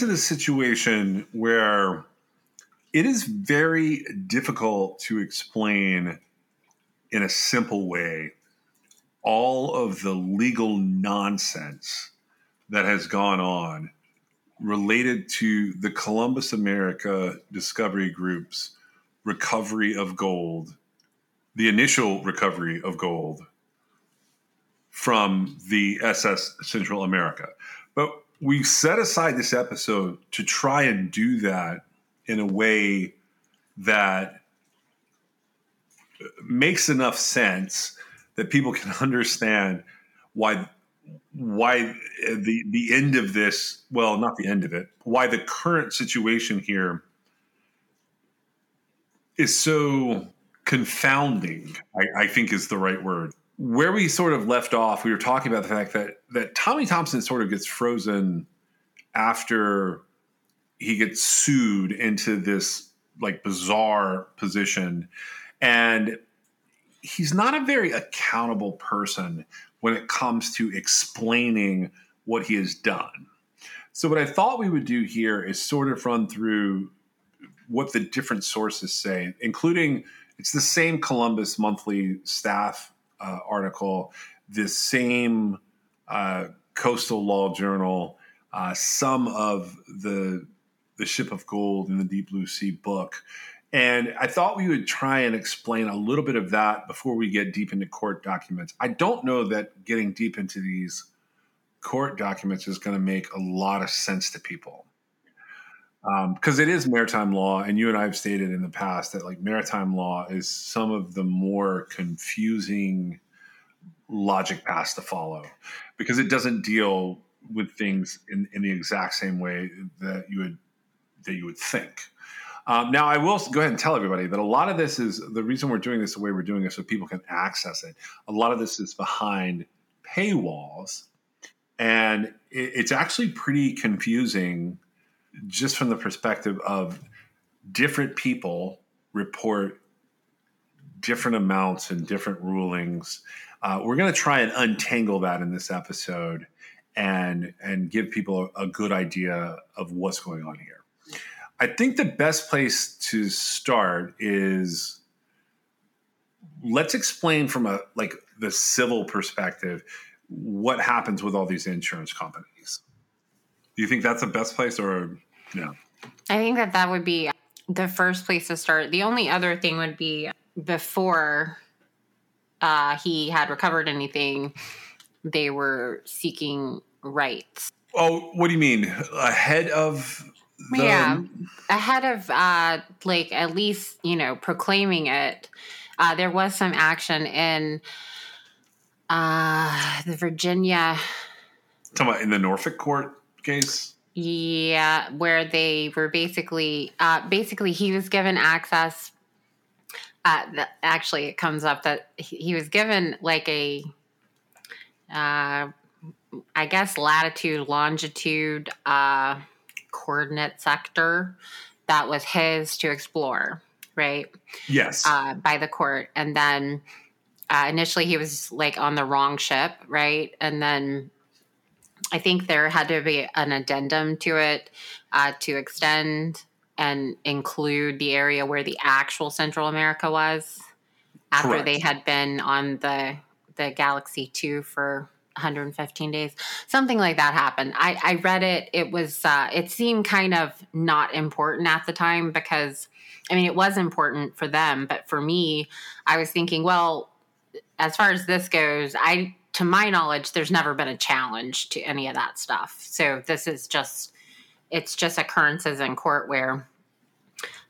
Into the situation where it is very difficult to explain in a simple way all of the legal nonsense that has gone on related to the Columbus America Discovery Group's recovery of gold, the initial recovery of gold from the SS Central America. But we set aside this episode to try and do that in a way that makes enough sense that people can understand why why the the end of this well not the end of it why the current situation here is so confounding I, I think is the right word. Where we sort of left off, we were talking about the fact that that Tommy Thompson sort of gets frozen after he gets sued into this like bizarre position, and he's not a very accountable person when it comes to explaining what he has done. So, what I thought we would do here is sort of run through what the different sources say, including it's the same Columbus Monthly staff uh, article, the same uh, coastal law journal, uh, some of the the ship of gold in the deep blue sea book. And I thought we would try and explain a little bit of that before we get deep into court documents. I don't know that getting deep into these court documents is going to make a lot of sense to people because um, it is maritime law and you and i have stated in the past that like maritime law is some of the more confusing logic paths to follow because it doesn't deal with things in, in the exact same way that you would that you would think um, now i will go ahead and tell everybody that a lot of this is the reason we're doing this the way we're doing it so people can access it a lot of this is behind paywalls and it, it's actually pretty confusing just from the perspective of different people report different amounts and different rulings. Uh, we're going to try and untangle that in this episode and and give people a, a good idea of what's going on here. I think the best place to start is let's explain from a like the civil perspective what happens with all these insurance companies. Do you think that's the best place or no? I think that that would be the first place to start. The only other thing would be before uh, he had recovered anything, they were seeking rights. Oh, what do you mean? Ahead of the... Yeah, ahead of uh, like at least you know proclaiming it. Uh, there was some action in uh, the Virginia. Talking about in the Norfolk court case. Yeah, where they were basically, uh, basically, he was given access. Uh, the, actually, it comes up that he, he was given like a, uh, I guess, latitude, longitude, uh, coordinate sector that was his to explore, right? Yes. Uh, by the court, and then uh, initially he was like on the wrong ship, right? And then I think there had to be an addendum to it uh, to extend and include the area where the actual Central America was after Correct. they had been on the the Galaxy 2 for 115 days something like that happened i, I read it it was uh, it seemed kind of not important at the time because i mean it was important for them but for me i was thinking well as far as this goes i to my knowledge, there's never been a challenge to any of that stuff. So this is just, it's just occurrences in court where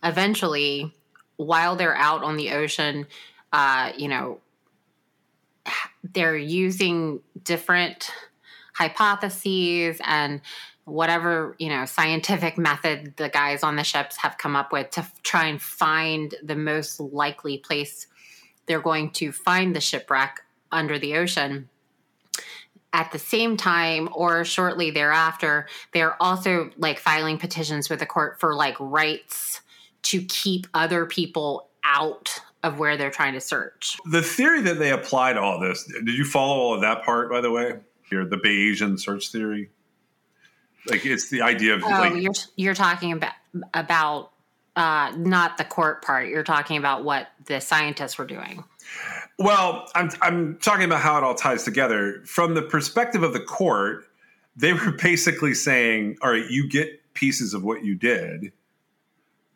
eventually while they're out on the ocean, uh, you know, they're using different hypotheses and whatever you know scientific method the guys on the ships have come up with to f- try and find the most likely place they're going to find the shipwreck under the ocean at the same time or shortly thereafter they're also like filing petitions with the court for like rights to keep other people out of where they're trying to search The theory that they apply to all this, did you follow all of that part, by the way? Here, the Bayesian search theory? Like, it's the idea of oh like, you're you're talking about about uh not the court part you're talking about what the scientists were doing Well, I'm I'm talking about how it all ties together from the perspective of the court. They were basically saying, "All right, you get pieces of what you did,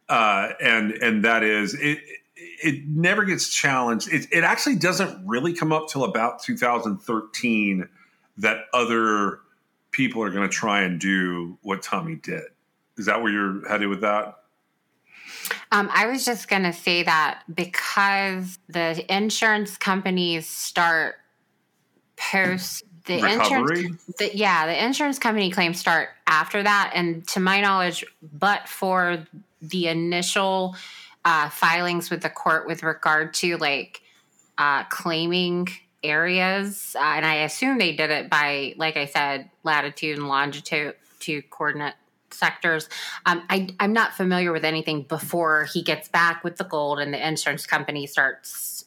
uh, and and that is it. It never gets challenged. It, it actually doesn't really come up till about 2013 that other people are going to try and do what Tommy did. Is that where you're headed with that? Um, I was just going to say that because the insurance companies start post the Recovery? insurance, the, yeah, the insurance company claims start after that, and to my knowledge, but for the initial uh, filings with the court with regard to like uh, claiming areas, uh, and I assume they did it by, like I said, latitude and longitude to coordinate sectors. Um, I, I'm not familiar with anything before he gets back with the gold and the insurance company starts.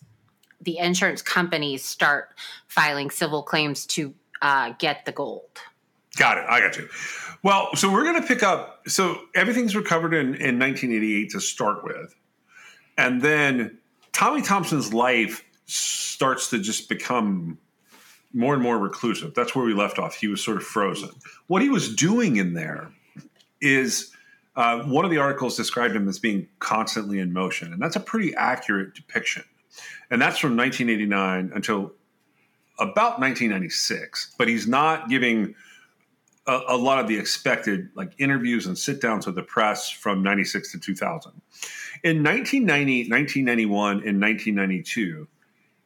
The insurance companies start filing civil claims to uh, get the gold. Got it. I got you. Well, so we're going to pick up. So everything's recovered in, in 1988 to start with. And then Tommy Thompson's life starts to just become more and more reclusive. That's where we left off. He was sort of frozen. What he was doing in there is uh, one of the articles described him as being constantly in motion. And that's a pretty accurate depiction. And that's from 1989 until about 1996. But he's not giving a, a, lot of the expected like interviews and sit downs with the press from 96 to 2000. In 1990, 1991, and 1992,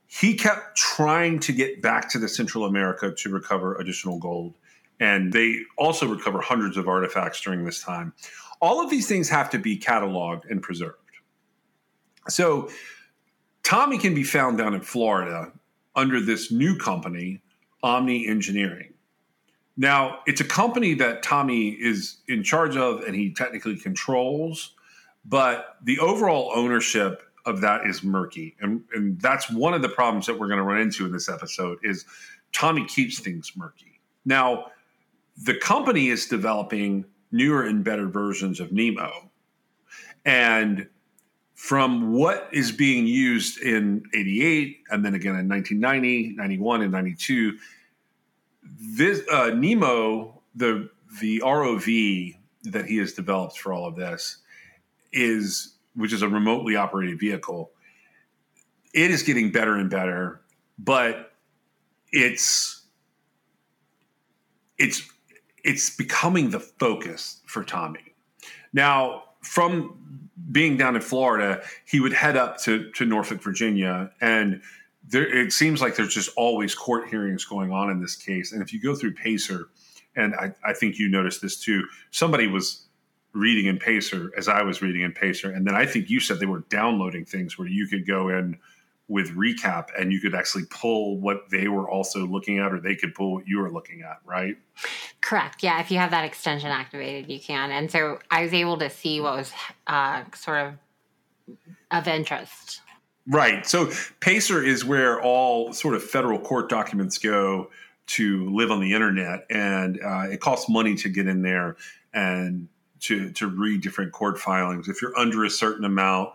he kept trying to get back to the Central America to recover additional gold. And they also recover hundreds of artifacts during this time. All of these things have to be cataloged and preserved. So Tommy can be found down in Florida under this new company, Omni Engineering. Now, it's a company that Tommy is in charge of and he technically controls, but the overall ownership of that is murky. And, and that's one of the problems that we're going to run into in this episode is Tommy keeps things murky. Now, the company is developing newer and better versions of Nemo. And from what is being used in 88 and then again in 1990, 91 and 92, this uh, Nemo, the the ROV that he has developed for all of this is which is a remotely operated vehicle. It is getting better and better, but it's it's it's becoming the focus for Tommy. Now, from being down in Florida, he would head up to, to Norfolk, Virginia, and there, it seems like there's just always court hearings going on in this case. And if you go through Pacer, and I, I think you noticed this too, somebody was reading in Pacer as I was reading in Pacer, and then I think you said they were downloading things where you could go in with recap and you could actually pull what they were also looking at or they could pull what you were looking at right? Correct. Yeah if you have that extension activated you can. And so i was able to see what was uh, sort of of interest. Right. So pacer is where all sort of federal court documents go to live on the internet and uh, it costs money to get in there and to to read different court filings. If you're under a certain amount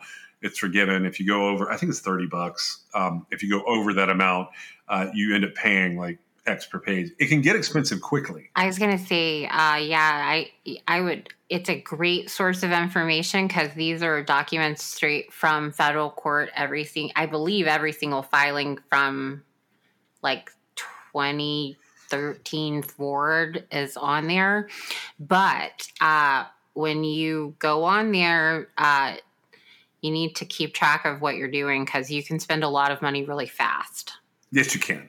it's forgiven. If you go over, I think it's 30 bucks. Um, if you go over that amount, uh, you end up paying like X per page. It can get expensive quickly. I was going to say, uh, yeah, I, I would, it's a great source of information because these are documents straight from federal court. Everything, I believe every single filing from like 2013 forward is on there. But, uh, when you go on there, uh, you need to keep track of what you're doing because you can spend a lot of money really fast. Yes, you can.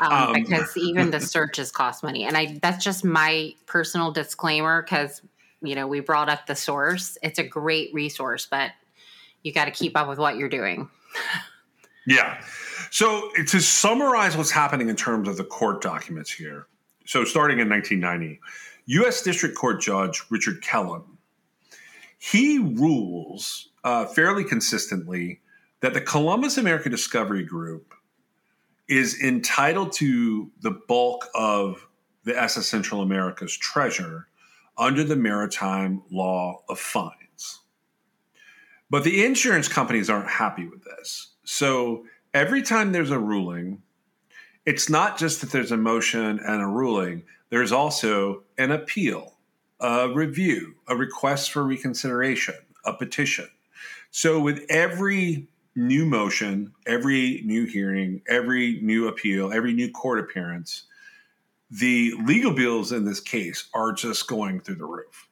Um, Um, because even the searches cost money, and I that's just my personal disclaimer because you know we brought up the source. It's a great resource, but you got to keep up with what you're doing. Yeah. So to summarize what's happening in terms of the court documents here. So starting in 1990, U.S. District Court Judge Richard Kellam, he rules uh, fairly consistently that the Columbus America Discovery Group is entitled to the bulk of the SS Central America's treasure under the maritime law of fines. But the insurance companies aren't happy with this. So every time there's a ruling, it's not just that there's a motion and a ruling, there's also an appeal, a review, a request for reconsideration, a petition. So with every new motion, every new hearing, every new appeal, every new court appearance, the legal bills in this case are just going through the roof.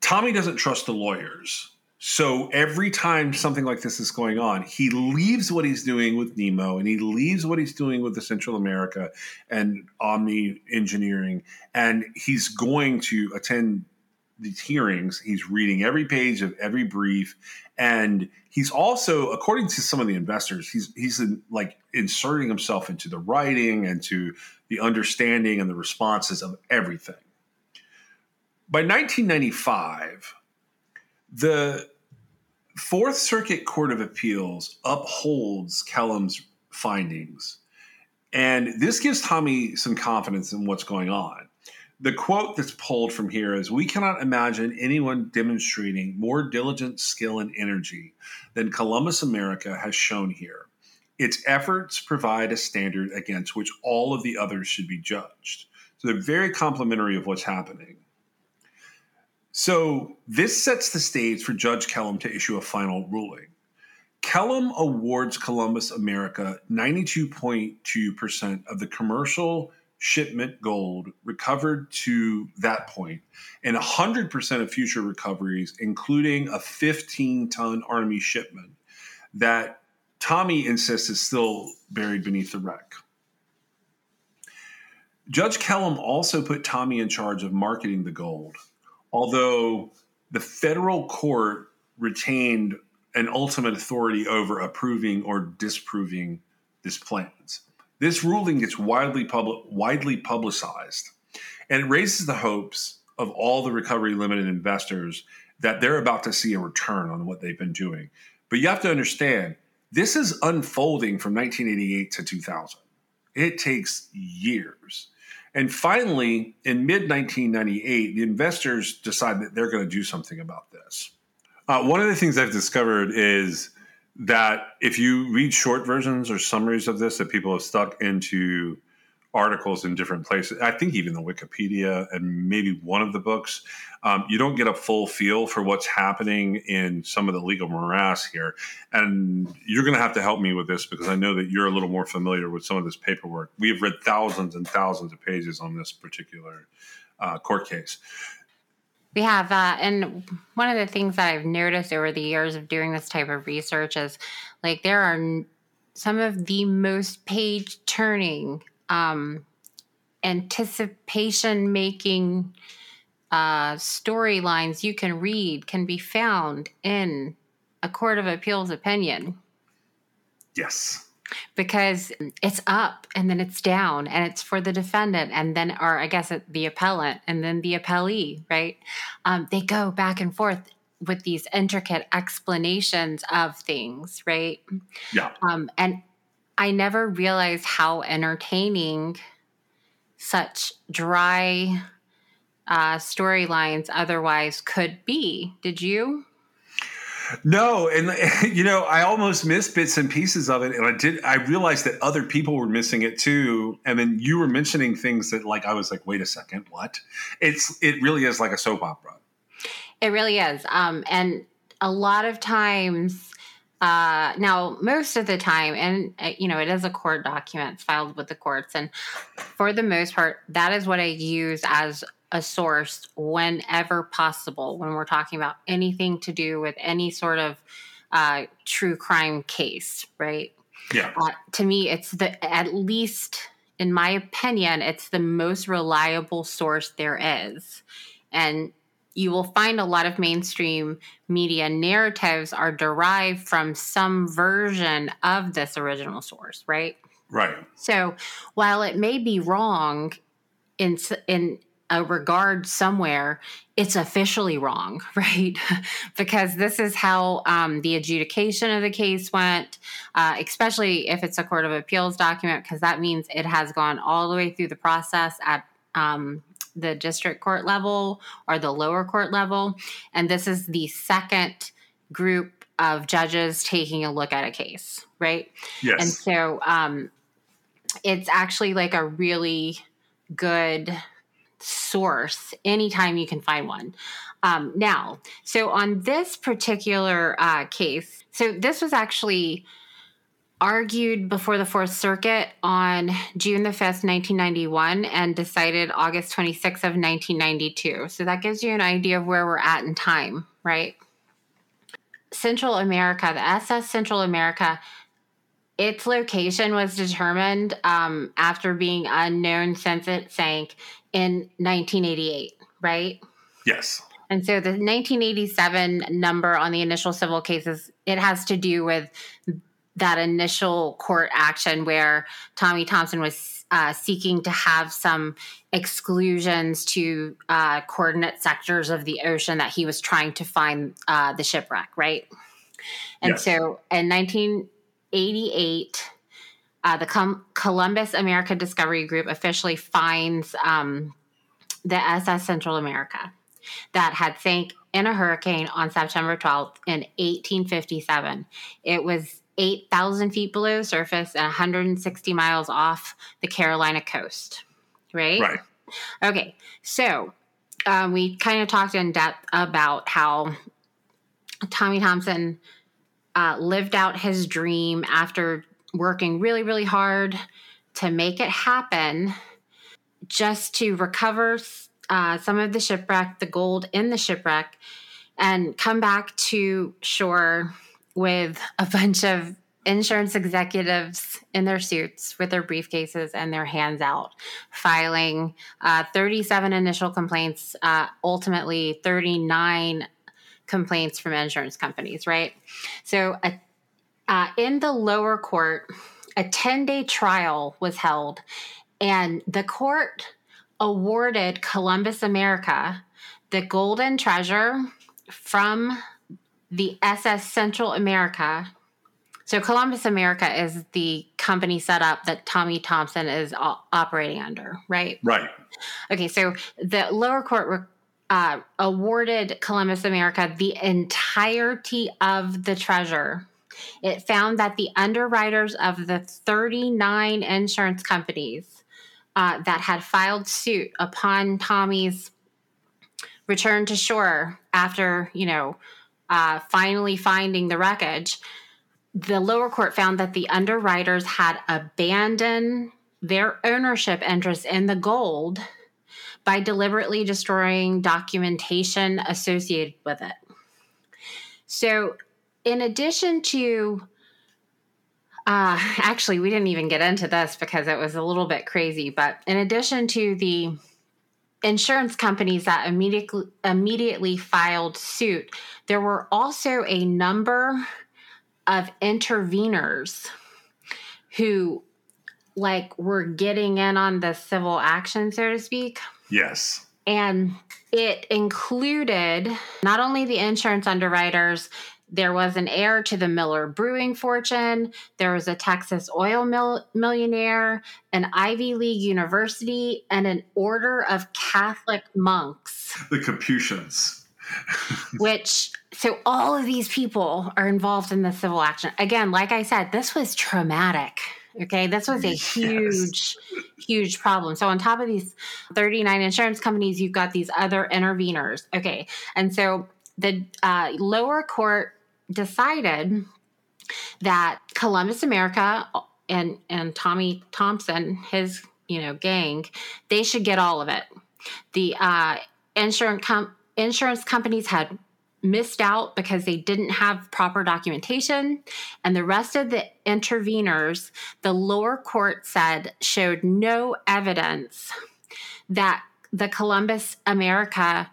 Tommy doesn't trust the lawyers. So every time something like this is going on, he leaves what he's doing with Nemo and he leaves what he's doing with the Central America and Omni Engineering, and he's going to attend these hearings. He's reading every page of every brief, and he's also, according to some of the investors, he's he's in, like inserting himself into the writing and to the understanding and the responses of everything. By 1995, the Fourth Circuit Court of Appeals upholds Kellam's findings, and this gives Tommy some confidence in what's going on. The quote that's pulled from here is We cannot imagine anyone demonstrating more diligent skill and energy than Columbus America has shown here. Its efforts provide a standard against which all of the others should be judged. So they're very complimentary of what's happening. So this sets the stage for Judge Kellam to issue a final ruling. Kellam awards Columbus America 92.2% of the commercial shipment gold recovered to that point and 100% of future recoveries, including a 15 ton Army shipment that Tommy insists is still buried beneath the wreck. Judge Kellam also put Tommy in charge of marketing the gold, although the federal court retained an ultimate authority over approving or disproving these plans. This ruling gets widely public, widely publicized, and it raises the hopes of all the recovery limited investors that they're about to see a return on what they've been doing. But you have to understand, this is unfolding from 1988 to 2000. It takes years. And finally, in mid 1998, the investors decide that they're going to do something about this. Uh, one of the things I've discovered is that if you read short versions or summaries of this that people have stuck into articles in different places, I think even the Wikipedia and maybe one of the books, um, you don't get a full feel for what's happening in some of the legal morass here. And you're going to have to help me with this because I know that you're a little more familiar with some of this paperwork. We have read thousands and thousands of pages on this particular uh, court case. We have, uh, and one of the things that I've noticed over the years of doing this type of research is like there are some of the most page turning, um, anticipation making uh, storylines you can read can be found in a Court of Appeals opinion Yes. Because it's up and then it's down and it's for the defendant and then or i guess the appellant and then the appellee right? Um, they go back and forth with these intricate explanations of things right? Yeah. um, and i never realized how entertaining such dry uh, storylines otherwise could be. Did you No, and you know, I almost missed bits and pieces of it, and I did. I realized that other people were missing it too, and then you were mentioning things that, like, I was like, "Wait a second, what?" It's it really is like a soap opera. It really is. Um, and a lot of times, uh, now, most of the time, and uh, you know, it is a court document filed with the courts. And for the most part, that is what I use as a source whenever possible when we're talking about anything to do with any sort of uh, true crime case, right? Yeah. Uh, to me, it's the at least in my opinion, it's the most reliable source there is, and you will find a lot of mainstream media narratives are derived from some version of this original source, right? Right. So while it may be wrong in in a regard somewhere, it's officially wrong, right? because this is how um, the adjudication of the case went, uh, especially if it's a court of appeals document, because that means it has gone all the way through the process at um, the district court level or the lower court level. And this is the second group of judges taking a look at a case, right? Yes. And so um, it's actually like a really good source anytime you can find one. Um, now, so on this particular uh, case, so this was actually argued before the Fourth Circuit on June the 5th, 1991, and decided August 26th of 1992. So that gives you an idea of where we're at in time, right? Central America, the SS Central America, its location was determined um, after being unknown since it sank in 1988, right? Yes. And so the 1987 number on the initial civil cases, it has to do with that initial court action where Tommy Thompson was uh, seeking to have some exclusions to uh, coordinate sectors of the ocean that he was trying to find uh, the shipwreck, right? And Yes. so in 1988, uh, the Com- Columbus America Discovery Group officially finds um, the SS Central America that had sank in a hurricane on September 12th in 1857. It was 8,000 feet below the surface and 160 miles off the Carolina coast, right? Right. Okay, so um, we kind of talked in depth about how Tommy Thompson uh, lived out his dream after working really, really hard to make it happen just to recover uh, some of the shipwreck, the gold in the shipwreck, and come back to shore with a bunch of insurance executives in their suits with their briefcases and their hands out, filing uh, 37 initial complaints, uh, ultimately 39 complaints from insurance companies, right? So, uh, uh, in the lower court, a 10 day trial was held, and the court awarded Columbus America the golden treasure from the SS Central America. So, Columbus America is the company set up that Tommy Thompson is operating under, right? Right. Okay, so the lower court re- uh, awarded Columbus America the entirety of the treasure. It found that the underwriters of the 39 insurance companies uh, that had filed suit upon Tommy's return to shore after, you know, uh, finally finding the wreckage, the lower court found that the underwriters had abandoned their ownership interest in the gold by deliberately destroying documentation associated with it. So, in addition to, uh, actually, we didn't even get into this because it was a little bit crazy, but in addition to the insurance companies that immediately immediately filed suit, there were also a number of interveners who like were getting in on the civil action so to speak Yes. and it included not only the insurance underwriters there was an heir to the Miller Brewing fortune. There was a Texas oil mill millionaire, an Ivy League university, and an order of Catholic monks The Capuchins. which so all of these people are involved in the civil action again like i said this was traumatic okay this was a Yes. huge huge problem so on top of these 39 insurance companies you've got these other interveners okay and so the uh, lower court decided that columbus america and and tommy thompson his you know gang they should get all of it The uh, insurance com- insurance companies had missed out because they didn't have proper documentation. And the rest of the interveners, the lower court said, showed no evidence that the Columbus America.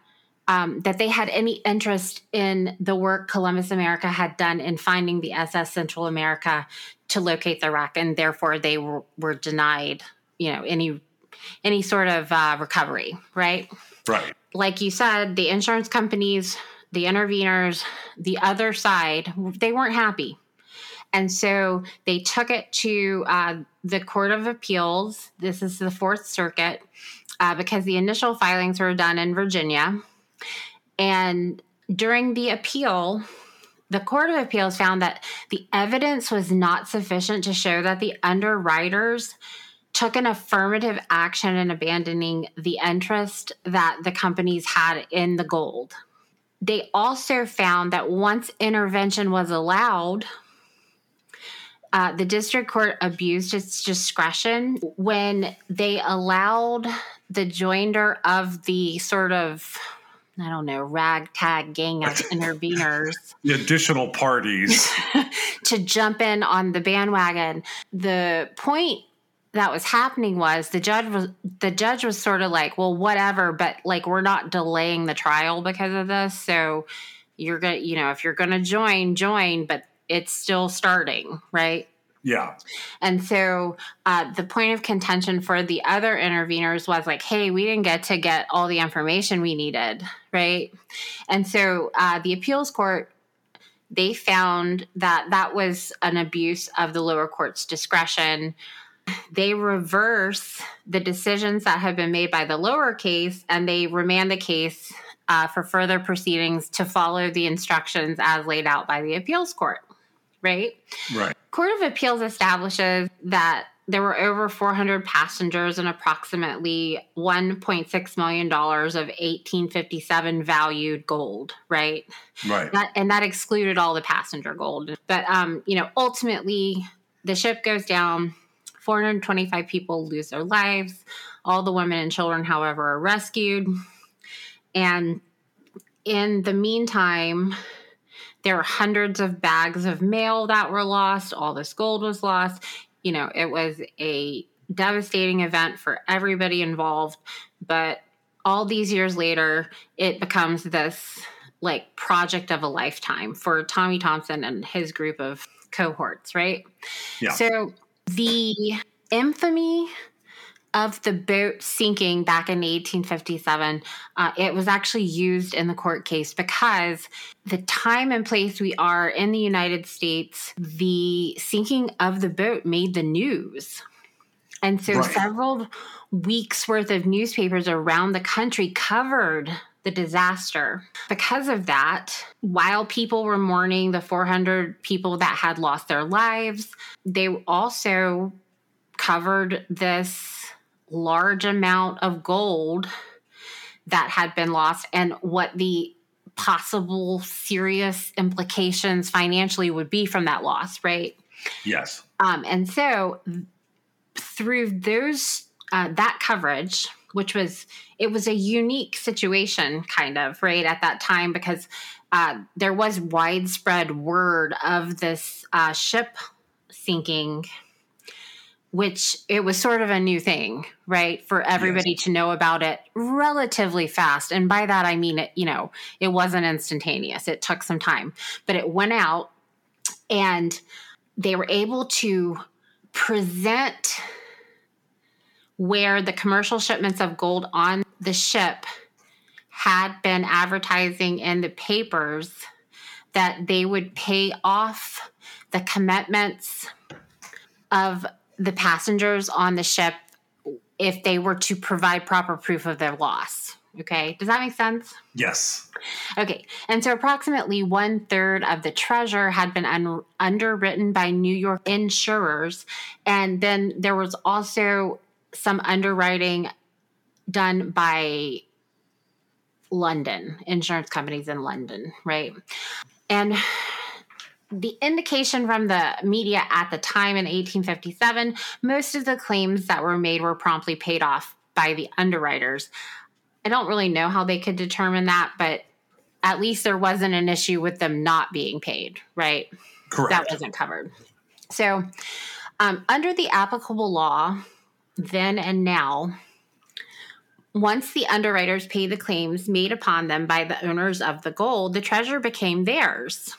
Um, that they had any interest in the work Columbus America had done in finding the SS Central America to locate the wreck, and therefore they were, were denied, you know, any any sort of uh, recovery. Right. Right. Like you said, the insurance companies the interveners, the other side, they weren't happy. And so they took it to uh, the Court of Appeals. This is the Fourth Circuit uh, because the initial filings were done in Virginia. And during the appeal, the Court of Appeals found that the evidence was not sufficient to show that the underwriters took an affirmative action in abandoning the interest that the companies had in the gold. They also found that once intervention was allowed, uh, the district court abused its discretion when they allowed the joinder of the sort of I don't know, ragtag gang of interveners. the additional parties. to jump in on the bandwagon. The point that was happening was the judge was the judge was sort of like, well, whatever, but like we're not delaying the trial because of this. So you're gonna, you know, if you're gonna join, join, but it's still starting, right? Yeah. And so uh, the point of contention for the other interveners was like, hey, we didn't get to get all the information we needed, right? And so uh, the appeals court they found that that was an abuse of the lower court's discretion they reverse the decisions that have been made by the lower case and they remand the case uh, for further proceedings to follow the instructions as laid out by the appeals court. Right? Right. Court of Appeals establishes that there were over 400 passengers and approximately 1.6 million dollars of 1857 valued gold right right that, and that excluded all the passenger gold but um you know ultimately the ship goes down 425 people lose their lives. All the women and children, however, are rescued. And in the meantime, there are hundreds of bags of mail that were lost. All this gold was lost. You know, it was a devastating event for everybody involved. But all these years later, it becomes this like project of a lifetime for Tommy Thompson and his group of cohorts, right? Yeah. So the infamy of the boat sinking back in 1857, uh, it was actually used in the court case because the time and place we are in the United States, the sinking of the boat made the news. And so right. several weeks worth of newspapers around the country covered the disaster. Because of that, while people were mourning the 400 people that had lost their lives, they also covered this large amount of gold that had been lost and what the possible serious implications financially would be from that loss, right? Yes. Um, and so through those uh, that coverage, which was it was a unique situation, kind of right at that time because uh, there was widespread word of this uh, ship sinking which it was sort of a new thing, right? For everybody yes. to know about it relatively fast. And by that, I mean it, you know, it wasn't instantaneous. It took some time, but it went out and they were able to present where the commercial shipments of gold on the ship had been advertising in the papers that they would pay off the commitments of the passengers on the ship if they were to provide proper proof of their loss. Okay, does that make sense? Yes. Okay, and so approximately one third of the treasure had been un- underwritten by New York insurers, and then there was also some underwriting done by London, insurance companies in London, right? And the indication from the media at the time in 1857, most of the claims that were made were promptly paid off by the underwriters. I don't really know how they could determine that, but at least there wasn't an issue with them not being paid, right? Correct. That wasn't covered. So, um, under the applicable law, then and now, once the underwriters pay the claims made upon them by the owners of the gold, the treasure became theirs.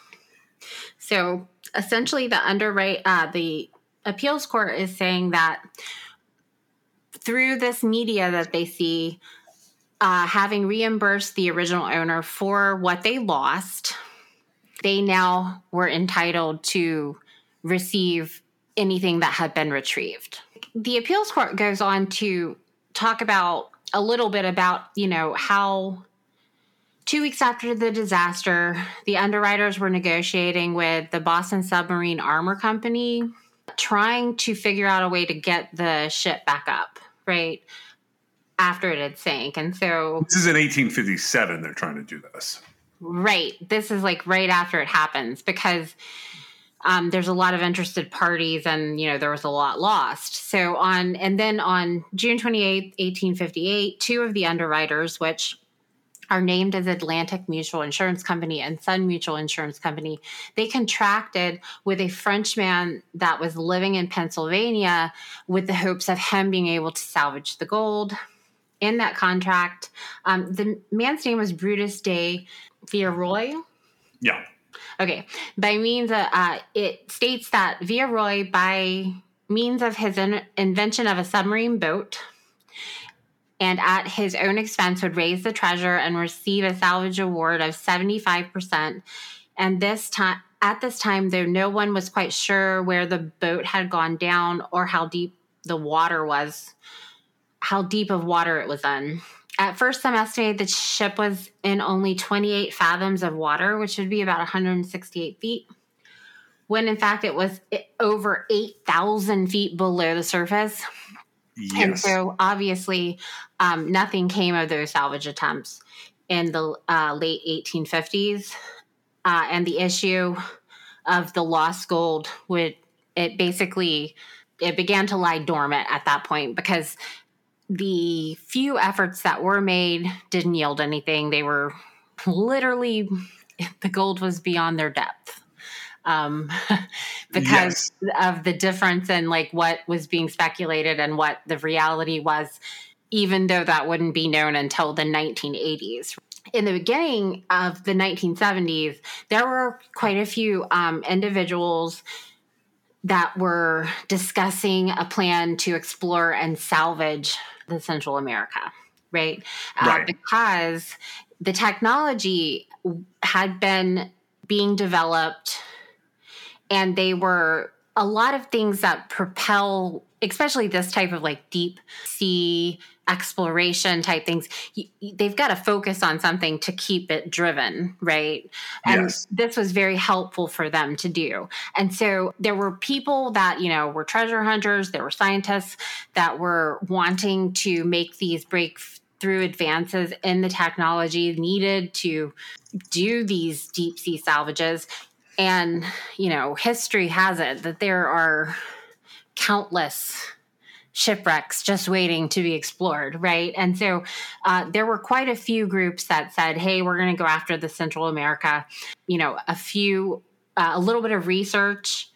So essentially, the underwrite uh, the appeals court is saying that through this media that they see, uh, having reimbursed the original owner for what they lost, they now were entitled to receive anything that had been retrieved. The appeals court goes on to talk about a little bit about, you know, how two weeks after the disaster, the underwriters were negotiating with the Boston Submarine Armor Company, trying to figure out a way to get the ship back up, right? After it had sank. And so this is in 1857, they're trying to do this. Right. This is like right after it happens because um, there's a lot of interested parties and you know there was a lot lost so on and then on june 28 1858 two of the underwriters which are named as atlantic mutual insurance company and sun mutual insurance company they contracted with a frenchman that was living in pennsylvania with the hopes of him being able to salvage the gold in that contract um, the man's name was brutus de Villeroi. yeah Okay. By means of, uh, it states that Villeroi, by means of his in- invention of a submarine boat, and at his own expense would raise the treasure and receive a salvage award of 75%. And this time, at this time, though no one was quite sure where the boat had gone down or how deep the water was, how deep of water it was in. At first, some estimated the ship was in only 28 fathoms of water, which would be about 168 feet, when in fact it was over 8,000 feet below the surface. Yes. And so, obviously, um, nothing came of those salvage attempts in the uh, late 1850s. Uh, and the issue of the lost gold would it basically it began to lie dormant at that point because the few efforts that were made didn't yield anything. They were literally, the gold was beyond their depth. Um, because yes. of the difference in like what was being speculated and what the reality was, even though that wouldn't be known until the 1980s. In the beginning of the 1970s, there were quite a few um, individuals that were discussing a plan to explore and salvage the Central America, right? Uh, right. Uh, because the technology had been being developed and they were a lot of things that propel especially this type of like deep sea exploration type things they've got to focus on something to keep it driven right? And yes. this was very helpful for them to do. And so there were people that you know were treasure hunters there were scientists that were wanting to make these breakthrough advances in the technology needed to do these deep sea salvages and you know history has it that there are countless shipwrecks just waiting to be explored, right? And so uh, there were quite a few groups that said, hey, we're going to go after the Central America. You know, a few, uh, a little bit of research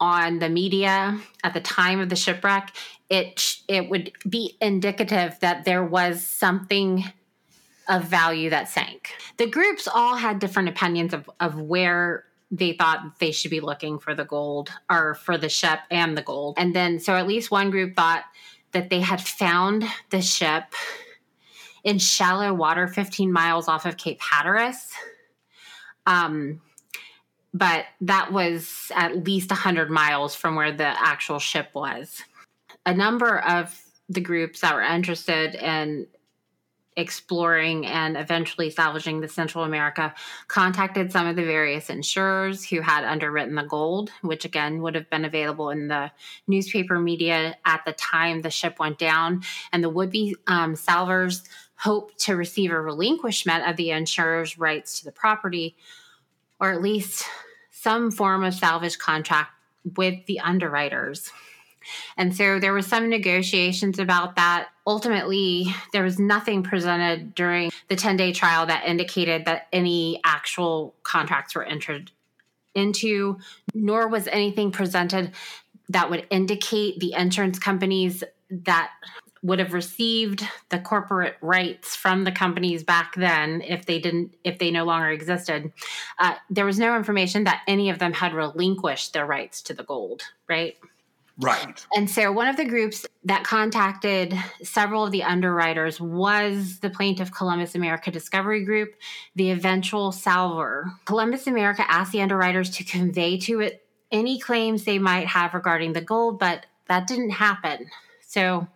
on the media at the time of the shipwreck, it it would be indicative that there was something of value that sank. The groups all had different opinions of, of where they thought they should be looking for the gold or for the ship and the gold. And then, so at least one group thought that they had found the ship in shallow water 15 miles off of Cape Hatteras. Um, but that was at least 100 miles from where the actual ship was. A number of the groups that were interested in exploring and eventually salvaging the Central America, contacted some of the various insurers who had underwritten the gold, which again would have been available in the newspaper media at the time the ship went down. And the would be um, salvers hoped to receive a relinquishment of the insurer's rights to the property, or at least some form of salvage contract with the underwriters. And so there was some negotiations about that. Ultimately, there was nothing presented during the 10 day trial that indicated that any actual contracts were entered into, nor was anything presented that would indicate the insurance companies that would have received the corporate rights from the companies back then if they didn't if they no longer existed uh, there was no information that any of them had relinquished their rights to the gold right Right. and so one of the groups that contacted several of the underwriters was the plaintiff Columbus America Discovery Group, the eventual salvor. Columbus America asked the underwriters to convey to it any claims they might have regarding the gold, but that didn't happen. So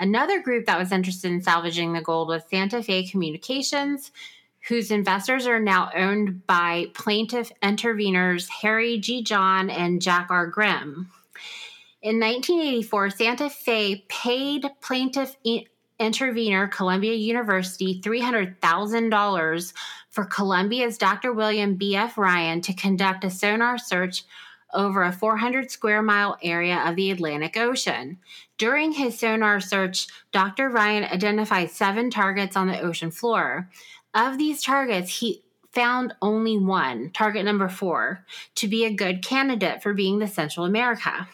another group that was interested in salvaging the gold was Santa Fe Communications, whose investors are now owned by plaintiff interveners Harry G. John and Jack R. Grimm. In 1984, Santa Fe paid plaintiff intervener Columbia University $300,000 for Columbia's Dr. William B.F. Ryan to conduct a sonar search over a 400 square mile area of the Atlantic Ocean. During his sonar search, Dr. Ryan identified seven targets on the ocean floor. Of these targets, he found only one, target number four, to be a good candidate for being the Central America.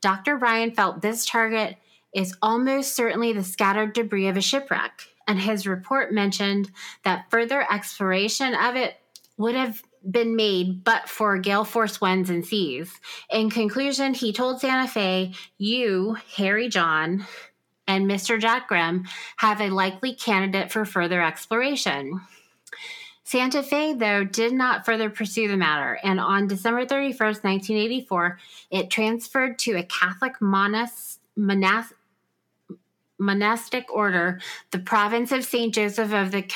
Dr. Ryan felt this target is almost certainly the scattered debris of a shipwreck, and his report mentioned that further exploration of it would have been made but for gale force winds and seas. In conclusion, he told Santa Fe, You, Harry John, and Mr. Jack Grimm have a likely candidate for further exploration. Santa Fe, though, did not further pursue the matter, and on December 31st, 1984, it transferred to a Catholic monas, monas, monastic order, the province of St. Joseph of the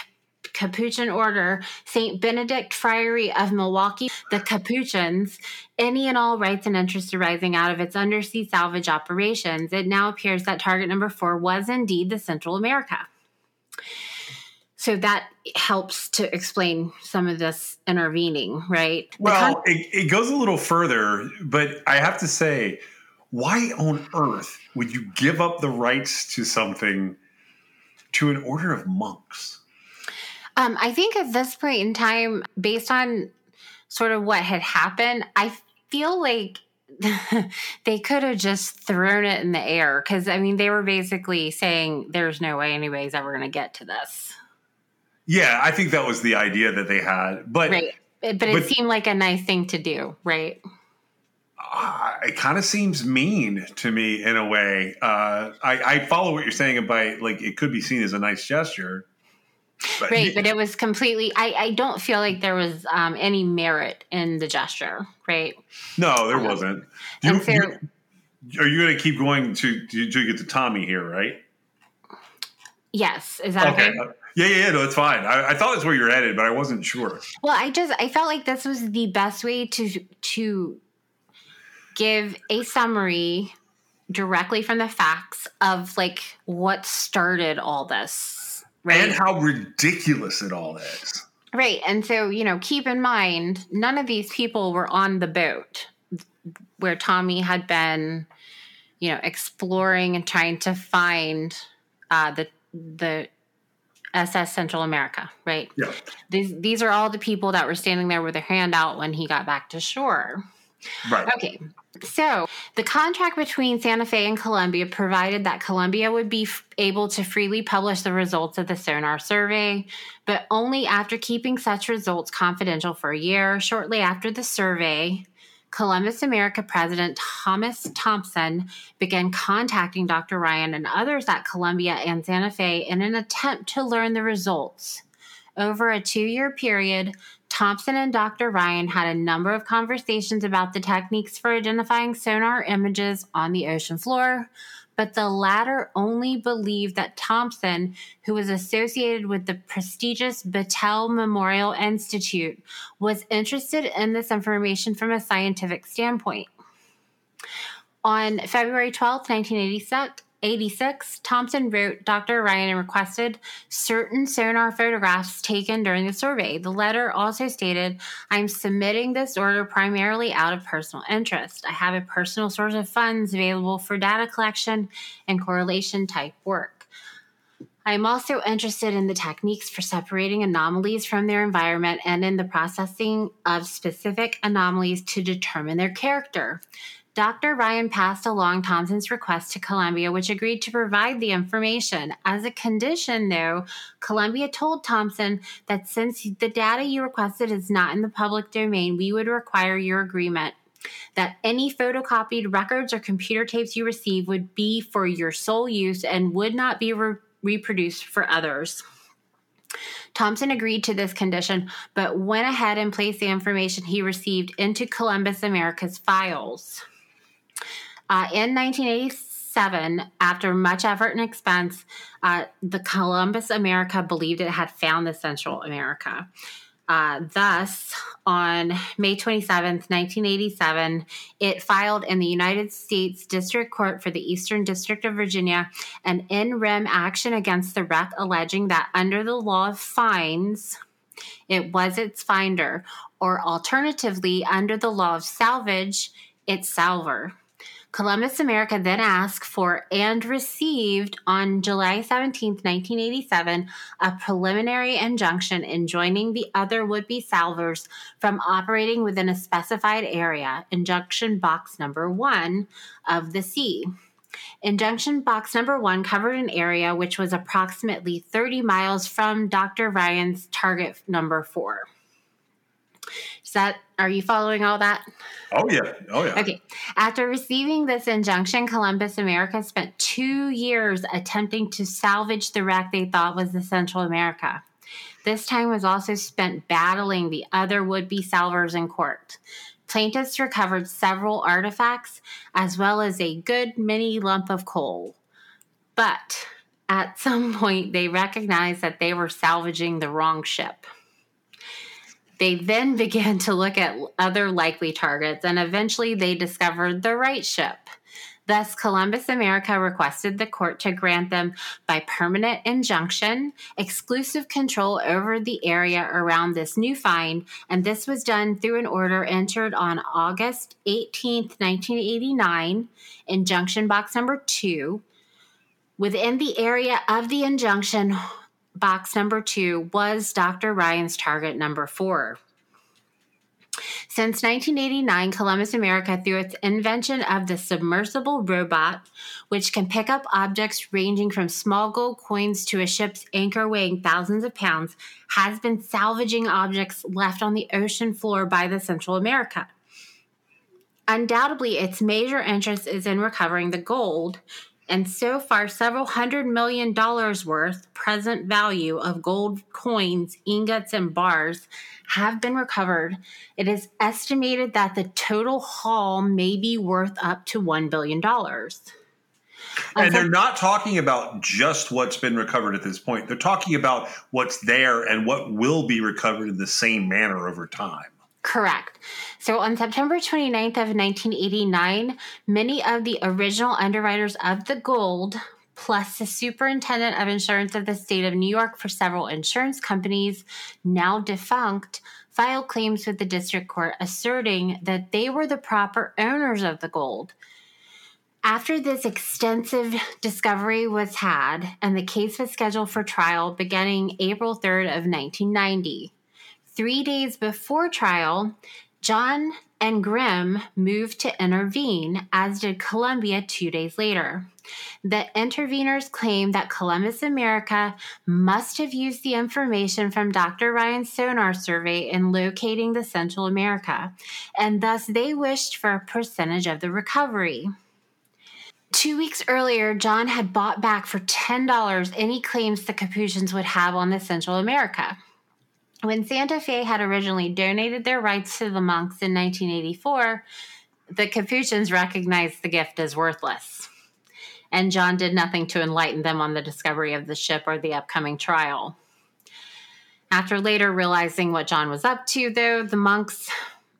Capuchin Order, St. Benedict Friary of Milwaukee, the Capuchins, any and all rights and interests arising out of its undersea salvage operations. It now appears that target number four was indeed the Central America so that helps to explain some of this intervening, right? Well, con- it, it goes a little further, but I have to say, why on earth would you give up the rights to something to an order of monks? Um, I think at this point in time, based on sort of what had happened, I feel like they could have just thrown it in the air because I mean they were basically saying there's no way anybody's ever going to get to this. Yeah, I think that was the idea that they had, but right. But it but, seemed like a nice thing to do, right? Uh, it kind of seems mean to me in a way. Uh, I, I, follow what you're saying about like it could be seen as a nice gesture. But, right, but it was completely. I, I don't feel like there was um, any merit in the gesture, right? No, there um, wasn't. You, so, are you going to keep going to, to to get to Tommy here, right? Yes, is that okay? okay? Yeah, yeah, yeah, no, it's fine. I, I thought that's where you're headed, but I wasn't sure. Well, I just I felt like this was the best way to to give a summary directly from the facts of like what started all this, right? And how ridiculous it all is. Right. And so, you know, keep in mind, none of these people were on the boat where Tommy had been, you know, exploring and trying to find uh, the the SS Central America, right? Yeah. These these are all the people that were standing there with their hand out when he got back to shore. Right. Okay. So the contract between Santa Fe and Columbia provided that Columbia would be f- able to freely publish the results of the sonar survey, but only after keeping such results confidential for a year. Shortly after the survey, Columbus America President Thomas Thompson began contacting Dr. Ryan and others at Columbia and Santa Fe in an attempt to learn the results. Over a two year period, Thompson and Dr. Ryan had a number of conversations about the techniques for identifying sonar images on the ocean floor, but the latter only believed that Thompson, who was associated with the prestigious Battelle Memorial Institute, was interested in this information from a scientific standpoint. On February 12, 1986, 1986, Thompson wrote Dr. Ryan and requested certain sonar photographs taken during the survey. The letter also stated, I'm submitting this order primarily out of personal interest. I have a personal source of funds available for data collection and correlation type work. I am also interested in the techniques for separating anomalies from their environment and in the processing of specific anomalies to determine their character. Dr. Ryan passed along Thompson's request to Columbia, which agreed to provide the information. As a condition, though, Columbia told Thompson that since the data you requested is not in the public domain, we would require your agreement that any photocopied records or computer tapes you receive would be for your sole use and would not be re- reproduced for others. Thompson agreed to this condition, but went ahead and placed the information he received into Columbus America's files. Uh, in 1987, after much effort and expense, uh, the Columbus America believed it had found the Central America. Uh, thus, on May 27th, 1987, it filed in the United States District Court for the Eastern District of Virginia an in rem action against the wreck, alleging that under the law of finds, it was its finder, or alternatively, under the law of salvage, its salvor. Columbus America then asked for and received on July 17, 1987, a preliminary injunction enjoining the other would be salvors from operating within a specified area, injunction box number one of the sea. Injunction box number one covered an area which was approximately 30 miles from Dr. Ryan's target number four. Is that, are you following all that? Oh, yeah. Oh, yeah. Okay. After receiving this injunction, Columbus America spent two years attempting to salvage the wreck they thought was the Central America. This time was also spent battling the other would be salvors in court. Plaintiffs recovered several artifacts as well as a good mini lump of coal. But at some point, they recognized that they were salvaging the wrong ship. They then began to look at other likely targets and eventually they discovered the right ship. Thus, Columbus America requested the court to grant them, by permanent injunction, exclusive control over the area around this new find, and this was done through an order entered on August 18, 1989, injunction box number two. Within the area of the injunction, box number two was Dr. Ryan's target number four. Since 1989, Columbus America, through its invention of the submersible robot, which can pick up objects ranging from small gold coins to a ship's anchor weighing thousands of pounds, has been salvaging objects left on the ocean floor by the Central America. Undoubtedly, its major interest is in recovering the gold, and so far several hundred million dollars worth present value of gold coins, ingots, and bars have been recovered. It is estimated that the total haul may be worth up to $1 billion. And they're not talking about just what's been recovered at this point. They're talking about what's there and what will be recovered in the same manner over time. Correct. So on September 29th of 1989, many of the original underwriters of the gold, plus the superintendent of insurance of the state of New York for several insurance companies, now defunct, filed claims with the district court asserting that they were the proper owners of the gold. After this extensive discovery was had and the case was scheduled for trial beginning April 3rd of 1990, Three days before trial, John and Grimm moved to intervene, as did Columbia two days later. The interveners claim that Columbus America must have used the information from Dr. Ryan's sonar survey in locating the Central America, and thus they wished for a percentage of the recovery. Two weeks earlier, John had bought back for $10 any claims the Capuchins would have on the Central America. When Santa Fe had originally donated their rights to the monks in 1984, the Capuchins recognized the gift as worthless. And John did nothing to enlighten them on the discovery of the ship or the upcoming trial. After later realizing what John was up to, though, the monks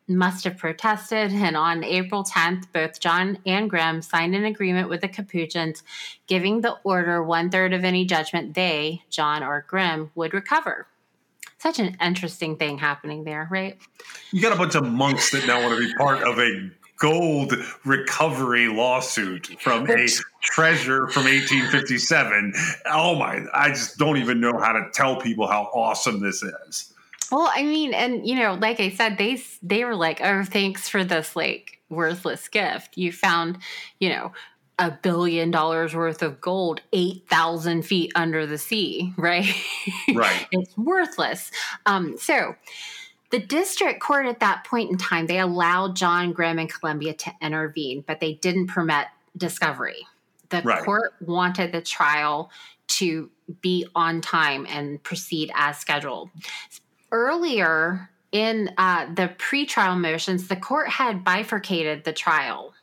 must have protested. And on April 10th, both John and Grimm signed an agreement with the Capuchins, giving the order one third of any judgment they, John or Grimm, would recover. Such an interesting thing happening there, right? You got a bunch of monks that now want to be part of a gold recovery lawsuit from a treasure from 1857. Oh my, I just don't even know how to tell people how awesome this is. Well, I mean, and you know, like I said, they they were like, "Oh, thanks for this like worthless gift. You found, you know, a billion dollars worth of gold 8,000 feet under the sea, right? Right. it's worthless. Um, so the district court at that point in time, they allowed John Grimm and Columbia to intervene, but they didn't permit discovery. The right. court wanted the trial to be on time and proceed as scheduled. Earlier in uh, the pretrial motions, the court had bifurcated the trial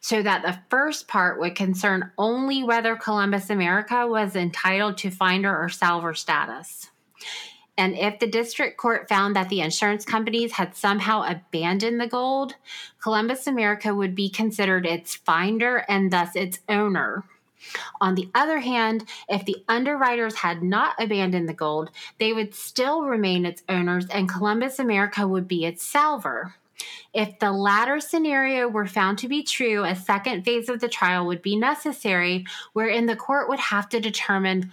so that the first part would concern only whether Columbus America was entitled to finder or salvor status. And if the district court found that the insurance companies had somehow abandoned the gold, Columbus America would be considered its finder and thus its owner. On the other hand, if the underwriters had not abandoned the gold, they would still remain its owners and Columbus America would be its salvor. If the latter scenario were found to be true, a second phase of the trial would be necessary, wherein the court would have to determine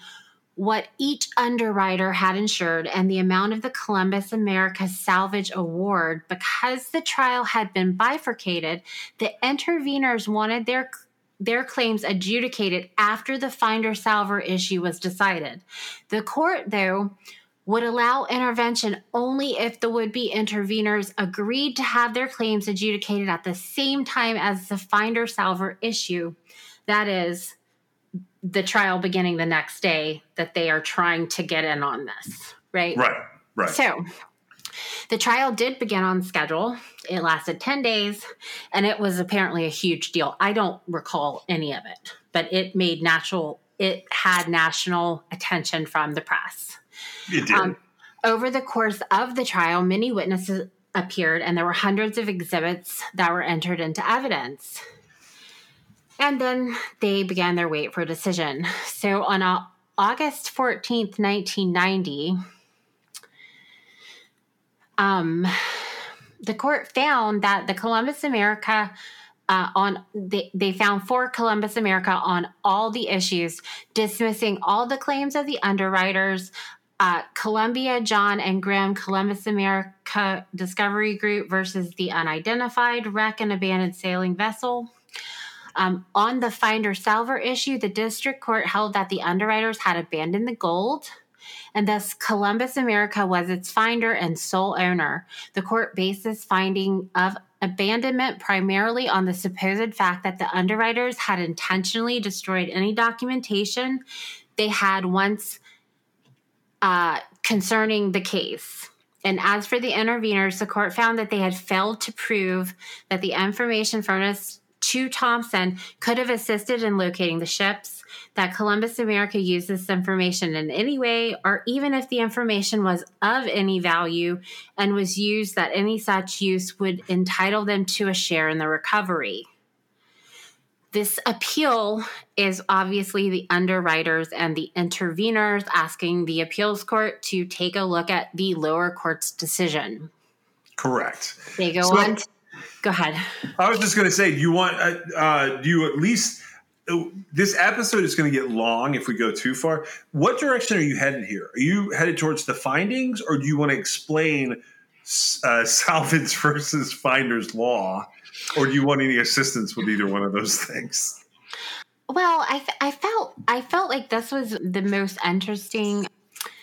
what each underwriter had insured and the amount of the Columbus America Salvage Award. Because the trial had been bifurcated, the interveners wanted their their claims adjudicated after the finder salvor issue was decided. The court, though, would allow intervention only if the would be interveners agreed to have their claims adjudicated at the same time as the finder salvor issue. That is, the trial beginning the next day that they are trying to get in on this, right? Right, right. So the trial did begin on schedule. It lasted 10 days and it was apparently a huge deal. I don't recall any of it, but it made natural, it had national attention from the press. It did. Um, over the course of the trial, many witnesses appeared and there were hundreds of exhibits that were entered into evidence. And then they began their wait for a decision. So on August 14th, 1990, um, the court found that the Columbus America uh, on they, they found for Columbus America on all the issues, dismissing all the claims of the underwriters. Uh, Columbia, John, and Graham, Columbus America Discovery Group versus the unidentified wreck and abandoned sailing vessel. Um, on the finder salvor issue, the district court held that the underwriters had abandoned the gold and thus Columbus America was its finder and sole owner. The court based this finding of abandonment primarily on the supposed fact that the underwriters had intentionally destroyed any documentation they had once uh, concerning the case. And as for the interveners, the court found that they had failed to prove that the information furnished to Thompson could have assisted in locating the ships, that Columbus America used this information in any way, or even if the information was of any value and was used, that any such use would entitle them to a share in the recovery. This appeal is obviously the underwriters and the interveners asking the appeals court to take a look at the lower court's decision. Correct. They go so, on. To, go ahead. I was just going to say, do you want? Uh, uh, do you at least? Uh, this episode is going to get long if we go too far. What direction are you headed here? Are you headed towards the findings, or do you want to explain uh, Salvins versus Finders Law, or do you want any assistance with either one of those things? Well, I, I felt I felt like this was the most interesting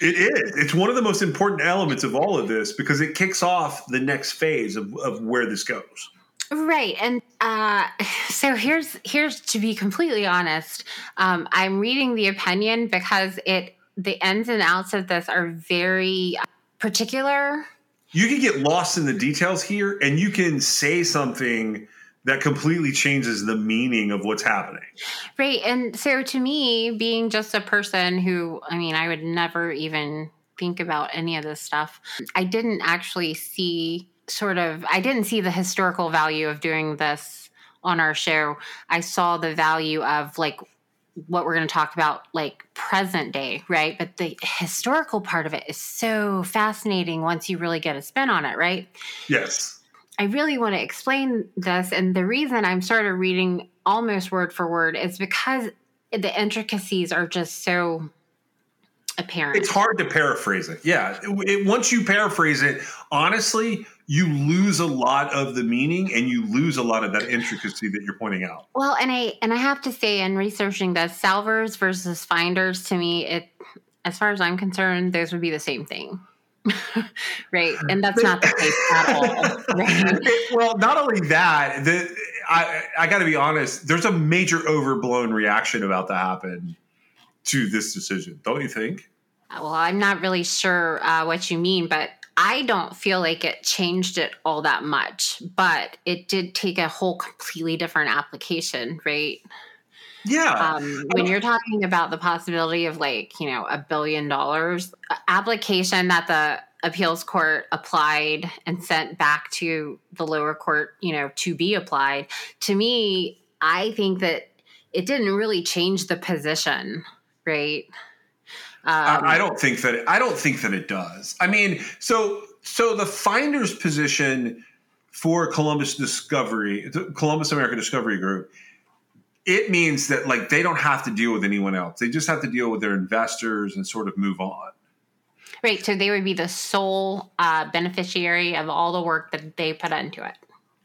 it is. It's one of the most important elements of all of this because it kicks off the next phase of, of where this goes. Right. And uh, so here's here's to be completely honest. Um, I'm reading the opinion because it the ins and outs of this are very particular. You can get lost in the details here, and you can say something that completely changes the meaning of what's happening. Right. And so to me, being just a person who, I mean, I would never even think about any of this stuff, I didn't actually see sort of I didn't see the historical value of doing this on our show. I saw the value of like what we're going to talk about like present day, right? But the historical part of it is so fascinating once you really get a spin on it, right? Yes. I really want to explain this and the reason I'm sort of reading almost word for word is because the intricacies are just so apparent. It's hard to paraphrase it. Yeah. It, it, once you paraphrase it, honestly, you lose a lot of the meaning and you lose a lot of that intricacy that you're pointing out. Well, and I and I have to say in researching this, salvors versus finders to me, it as far as I'm concerned, those would be the same thing. right. And that's not the case at all. Right? well, not only that, the I I gotta be honest, there's a major overblown reaction about to happen to this decision, don't you think? Well, I'm not really sure uh, what you mean, but I don't feel like it changed it all that much, but it did take a whole completely different application, right? Yeah. Um, when you're talking about the possibility of like, you know, a billion dollars application that the appeals court applied and sent back to the lower court, you know, to be applied, to me, I think that it didn't really change the position, right? Um, I, I don't think that it, I don't think that it does. I mean, so so the finder's position for Columbus Discovery, Columbus American Discovery Group, it means that like they don't have to deal with anyone else. They just have to deal with their investors and sort of move on. Right. So they would be the sole uh, beneficiary of all the work that they put into it.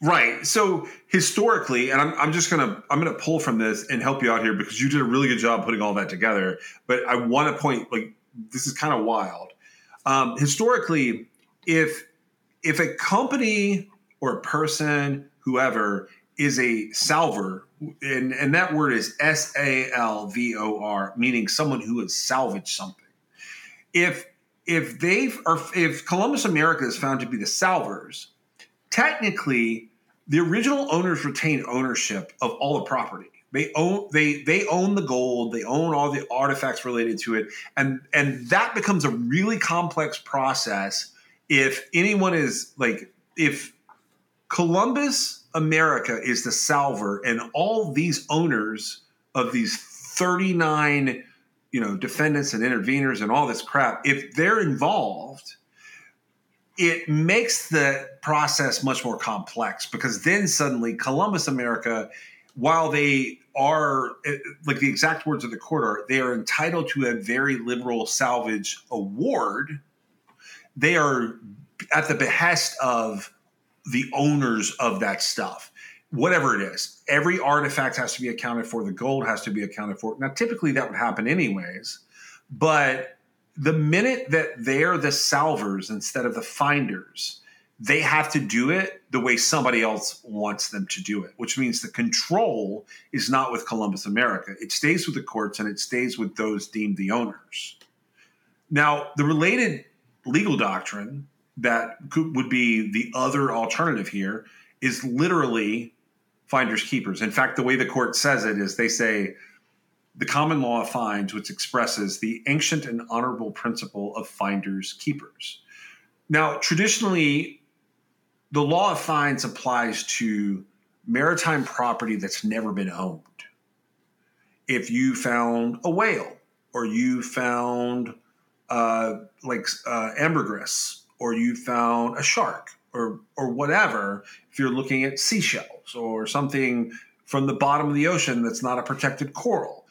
Right. So historically, and I'm, I'm just gonna I'm gonna pull from this and help you out here because you did a really good job putting all that together. But I want to point like this is kind of wild. Um, historically, if if a company or a person, whoever, is a salvor, and, and that word is S A L V O R, meaning someone who has salvaged something. If if they've or if Columbus America is found to be the salvors, technically the original owners retain ownership of all the property. They own they they own the gold, they own all the artifacts related to it, and and that becomes a really complex process if anyone is like if Columbus America is the salvor and all these owners of these 39 you know defendants and interveners and all this crap if they're involved it makes the process much more complex because then suddenly Columbus America, while they are like the exact words of the court are, they are entitled to a very liberal salvage award. They are at the behest of the owners of that stuff, whatever it is. Every artifact has to be accounted for. The gold has to be accounted for. Now, typically that would happen anyways, but the minute that they're the salvors instead of the finders, they have to do it the way somebody else wants them to do it, which means the control is not with Columbus America. It stays with the courts and it stays with those deemed the owners. Now, the related legal doctrine that could, would be the other alternative here is literally finders keepers. In fact, the way the court says it is they say the common law of finds, which expresses the ancient and honorable principle of finders keepers. Now, traditionally, the law of finds applies to maritime property that's never been owned. If you found a whale, or you found uh, like uh, ambergris, or you found a shark, or or whatever, if you're looking at seashells or something from the bottom of the ocean that's not a protected coral,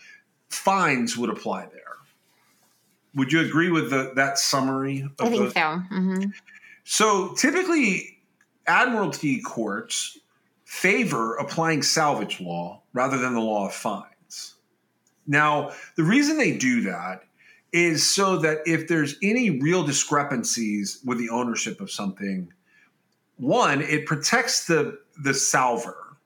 finds would apply there. Would you agree with the, that summary? I think the, so. Mm-hmm. So typically, admiralty courts favor applying salvage law rather than the law of finds. Now, the reason they do that is so that if there's any real discrepancies with the ownership of something, one, it protects the the salvor,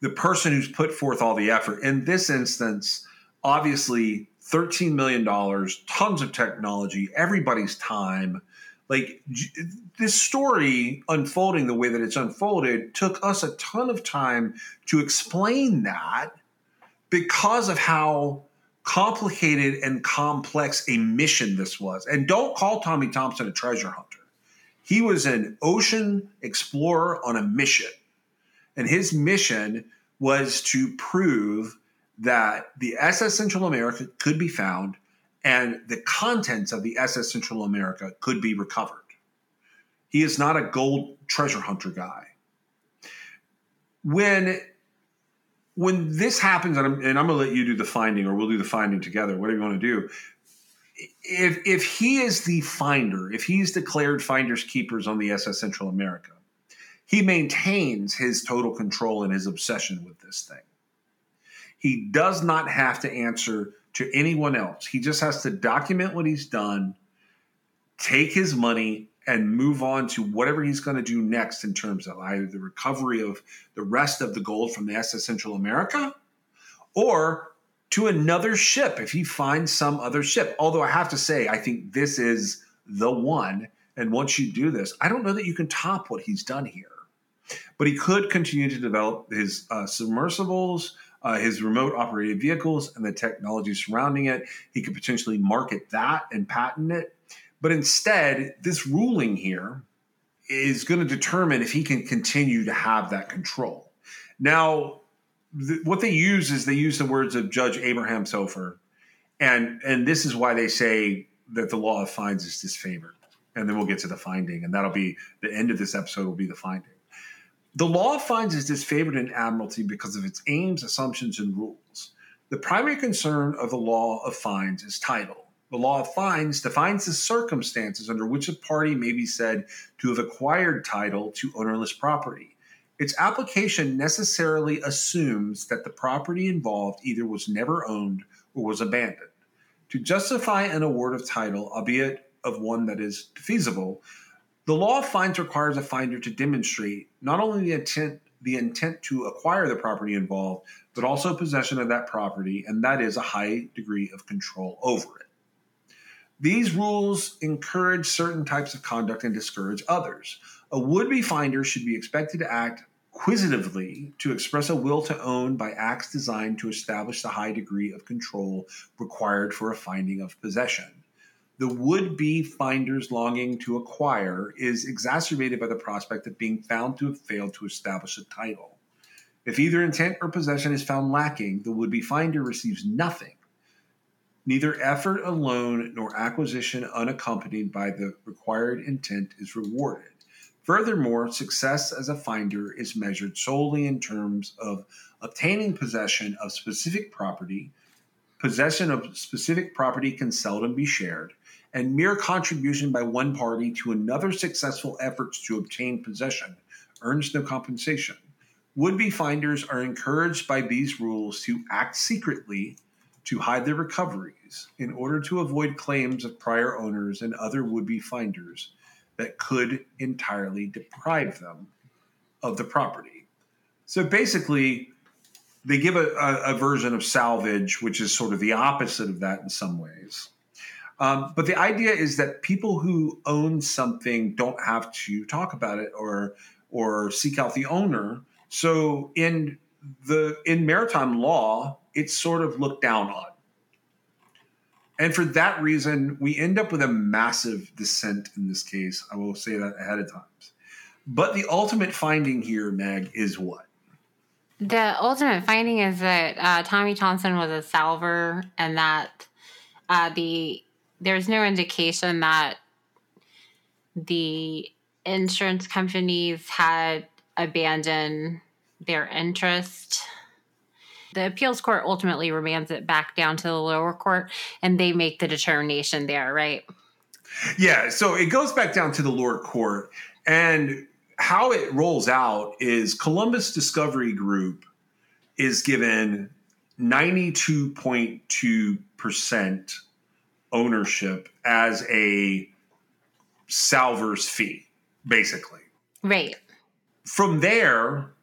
the person who's put forth all the effort. In this instance, obviously $13 million, tons of technology, everybody's time. Like this story unfolding the way that it's unfolded took us a ton of time to explain that because of how complicated and complex a mission this was. And don't call Tommy Thompson a treasure hunter. He was an ocean explorer on a mission. And his mission was to prove that the SS Central America could be found and the contents of the SS Central America could be recovered. He is not a gold treasure hunter guy. When when this happens, and I'm, and I'm going to let you do the finding, or we'll do the finding together, whatever you want to do. If if he is the finder, if he's declared finders keepers on the SS Central America, he maintains his total control and his obsession with this thing. He does not have to answer to anyone else. He just has to document what he's done, take his money, and move on to whatever he's going to do next in terms of either the recovery of the rest of the gold from the SS Central America or to another ship if he finds some other ship. Although I have to say, I think this is the one. And once you do this, I don't know that you can top what he's done here. But he could continue to develop his uh, submersibles, uh, his remote operated vehicles, and the technology surrounding it. He could potentially market that and patent it. But instead, this ruling here is going to determine if he can continue to have that control. Now, th- what they use is they use the words of Judge Abraham Sofaer, and and this is why they say that the law of finds is disfavored. And then we'll get to the finding, and that'll be the end of this episode. Will be the finding. The law of finds is disfavored in admiralty because of its aims, assumptions, and rules. The primary concern of the law of finds is title. The law of finds defines the circumstances under which a party may be said to have acquired title to ownerless property. Its application necessarily assumes that the property involved either was never owned or was abandoned. To justify an award of title, albeit of one that is feasible, the law of finds requires a finder to demonstrate not only the intent the intent to acquire the property involved, but also possession of that property, and that is a high degree of control over it. These rules encourage certain types of conduct and discourage others. A would be finder should be expected to act quisitively to express a will to own by acts designed to establish the high degree of control required for a finding of possession the would be finder's longing to acquire is exacerbated by the prospect of being found to have failed to establish a title. If either intent or possession is found lacking, the would be finder receives nothing. Neither effort alone nor acquisition unaccompanied by the required intent is rewarded. Furthermore, success as a finder is measured solely in terms of obtaining possession of specific property. Possession of specific property can seldom be shared, and mere contribution by one party to another successful efforts to obtain possession earns no compensation. Would be finders are encouraged by these rules to act secretly to hide their recoveries in order to avoid claims of prior owners and other would be finders that could entirely deprive them of the property. So basically, they give a, a, a version of salvage, which is sort of the opposite of that in some ways. Um, but the idea is that people who own something don't have to talk about it or or seek out the owner. So in the in maritime law, it's sort of looked down on. And for that reason, we end up with a massive dissent in this case. I will say that ahead of time. But the ultimate finding here, Meg, is what? The ultimate finding is that uh, Tommy Thompson was a salvor and that uh, the there's no indication that the insurance companies had abandoned their interest. The appeals court ultimately remands it back down to the lower court and they make the determination there, right? Yeah, so it goes back down to the lower court. And how it rolls out is Columbus Discovery Group is given 92.2% ownership as a salvor's fee, basically. Right. From there,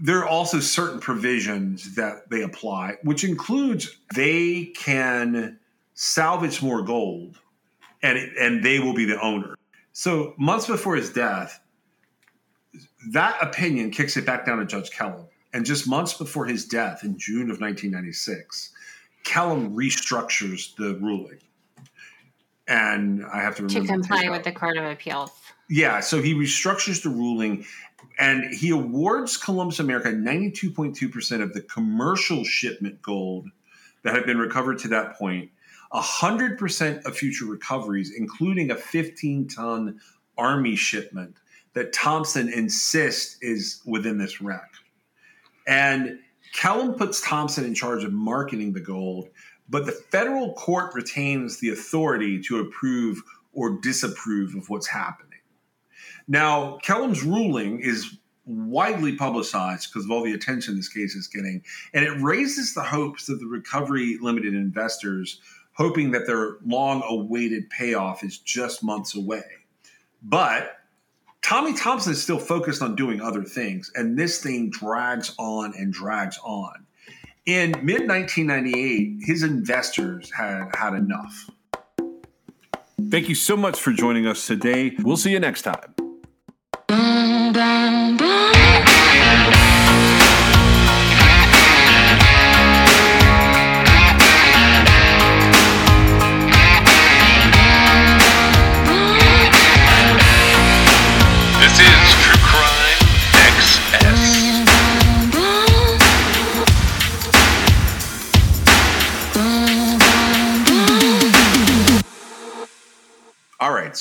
there are also certain provisions that they apply, which includes they can salvage more gold and, and they will be the owner. So, months before his death, that opinion kicks it back down to Judge Kellam. And just months before his death in June of 1996, Kellam restructures the ruling. And I have to remember to comply with the Court of Appeals. Yeah, so he restructures the ruling and he awards Columbus America 92.2% of the commercial shipment gold that had been recovered to that point, 100% of future recoveries, including a 15 ton Army shipment that Thompson insists is within this wreck. And Kellam puts Thompson in charge of marketing the gold, but the federal court retains the authority to approve or disapprove of what's happening. Now, Kellam's ruling is widely publicized because of all the attention this case is getting, and it raises the hopes of the recovery limited investors, hoping that their long awaited payoff is just months away. But Tommy Thompson is still focused on doing other things, and this thing drags on and drags on. In mid 1998, his investors had had enough. Thank you so much for joining us today. We'll see you next time.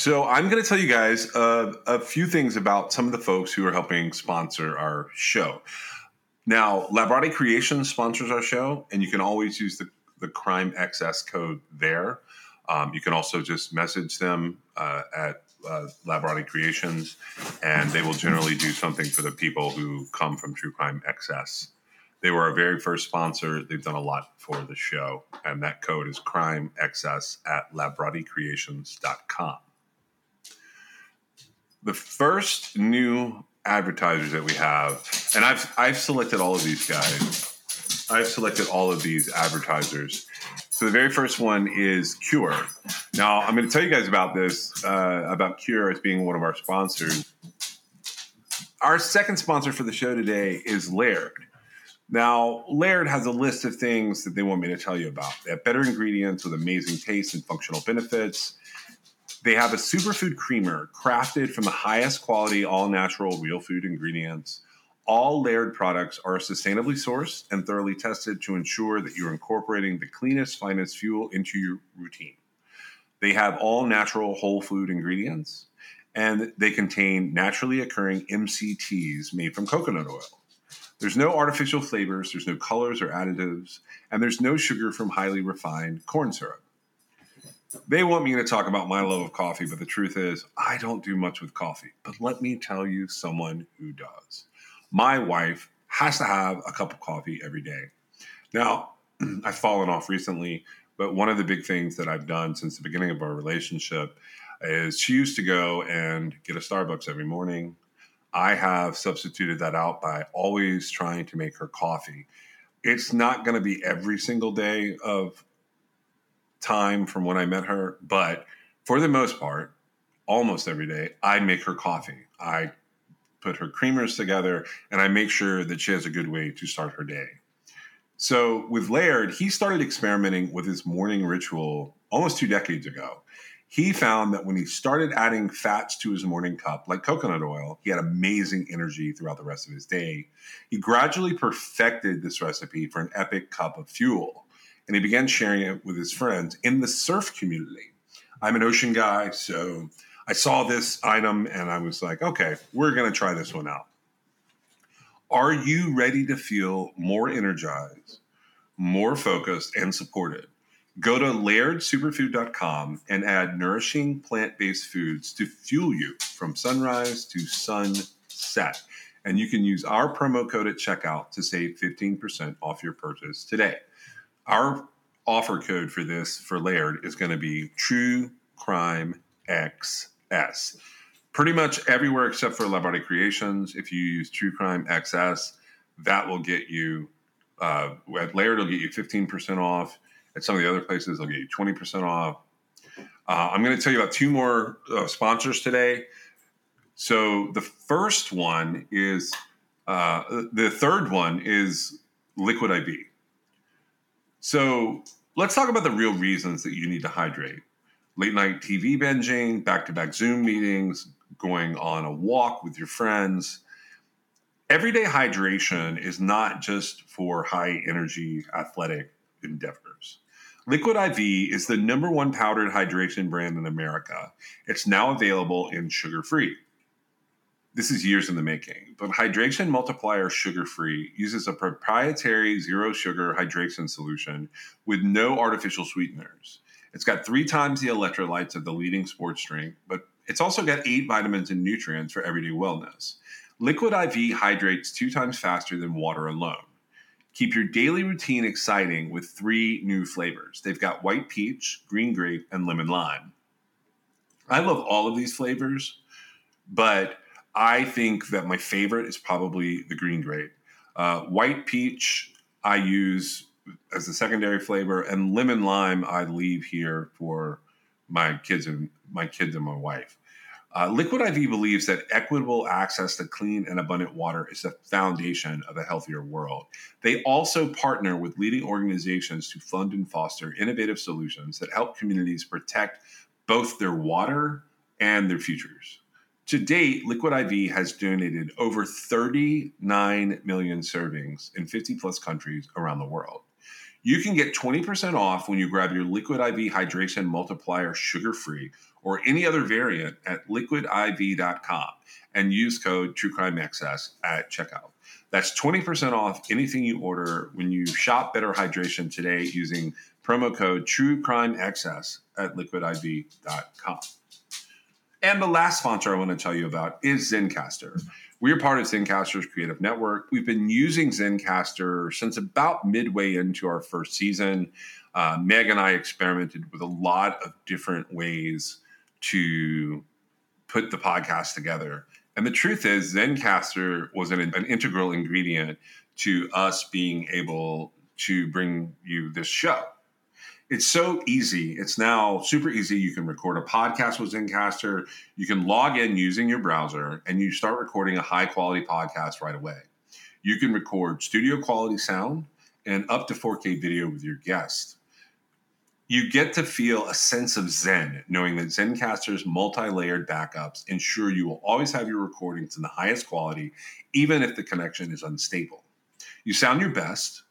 So I'm going to tell you guys uh, a few things about some of the folks who are helping sponsor our show. Now, Labrottie Creations sponsors our show, and you can always use the, the Crime XS code there. Um, you can also just message them uh, at uh, Labrottie Creations, and they will generally do something for the people who come from True Crime XS. They were our very first sponsor. They've done a lot for the show, and that code is Crime XS at labrottiecreations.com. The first new advertisers that we have, and I've I've selected all of these guys. I've selected all of these advertisers. So the very first one is Cure. Now I'm going to tell you guys about this uh, about Cure as being one of our sponsors. Our second sponsor for the show today is Laird. Now, Laird has a list of things that they want me to tell you about. They have better ingredients with amazing taste and functional benefits. They have a superfood creamer crafted from the highest quality, all natural, real food ingredients. All Laird products are sustainably sourced and thoroughly tested to ensure that you're incorporating the cleanest, finest fuel into your routine. They have all natural whole food ingredients and they contain naturally occurring MCTs made from coconut oil. There's no artificial flavors, there's no colors or additives, and there's no sugar from highly refined corn syrup. They want me to talk about my love of coffee, but the truth is, I don't do much with coffee. But let me tell you someone who does. My wife has to have a cup of coffee every day. Now, I've fallen off recently, but one of the big things that I've done since the beginning of our relationship is she used to go and get a Starbucks every morning. I have substituted that out by always trying to make her coffee. It's not going to be every single day of time from when I met her, but for the most part, almost every day, I make her coffee. I put her creamers together and I make sure that she has a good way to start her day. So with Laird, he started experimenting with his morning ritual almost two decades ago. He found that when he started adding fats to his morning cup, like coconut oil, he had amazing energy throughout the rest of his day. He gradually perfected this recipe for an epic cup of fuel, and he began sharing it with his friends in the surf community. I'm an ocean guy, so I saw this item and I was like, okay, we're going to try this one out. Are you ready to feel more energized, more focused, and supported? Go to lairdsuperfood.com and add nourishing plant based foods to fuel you from sunrise to sunset. And you can use our promo code at checkout to save 15% off your purchase today. Our offer code for this for Laird is going to be True Crime XS. Pretty much everywhere except for Labrottie Creations. If you use True Crime XS, that will get you, uh, at Laird, it'll get you 15% off. At some of the other places, they'll get you 20% off. Uh, I'm going to tell you about two more uh, sponsors today. So the first one is, uh, the third one is Liquid IV. So let's talk about the real reasons that you need to hydrate. late night TV binging, back to back Zoom meetings, going on a walk with your friends. Everyday hydration is not just for high energy athletic endeavors. Liquid IV is the number one powdered hydration brand in America. It's now available in sugar free. This is years in the making, but Hydration Multiplier Sugar Free uses a proprietary zero sugar hydration solution with no artificial sweeteners. It's got three times the electrolytes of the leading sports drink, but it's also got eight vitamins and nutrients for everyday wellness. Liquid IV hydrates two times faster than water alone. Keep your daily routine exciting with three new flavors. They've got white peach, green grape, and lemon lime. I love all of these flavors, but I think that my favorite is probably the green grape. Uh, white peach, I use as the secondary flavor, and lemon lime I leave here for my kids and my kids and my wife. Uh, Liquid IV believes that equitable access to clean and abundant water is the foundation of a healthier world. They also partner with leading organizations to fund and foster innovative solutions that help communities protect both their water and their futures. To date, Liquid IV has donated over 39 million servings in 50 plus countries around the world. You can get 20% off when you grab your Liquid IV Hydration Multiplier sugar free or any other variant at liquidiv.com and use code TrueCrimeXS at checkout. That's 20% off anything you order when you shop Better Hydration today using promo code TrueCrimeXS at liquidiv.com. And the last sponsor I want to tell you about is Zencastr. We are part of Zencastr's creative network. We've been using Zencastr since about midway into our first season. Uh, Meg and I experimented with a lot of different ways to put the podcast together. And the truth is, Zencastr was an, an integral ingredient to us being able to bring you this show it's so easy. It's now super easy. You can record a podcast with Zencastr. You can log in using your browser and you start recording a high quality podcast right away. You can record studio quality sound and up to 4K video with your guest. You get to feel a sense of Zen, knowing that Zencastr's multi layered backups ensure you will always have your recordings in the highest quality, even if the connection is unstable. You sound your best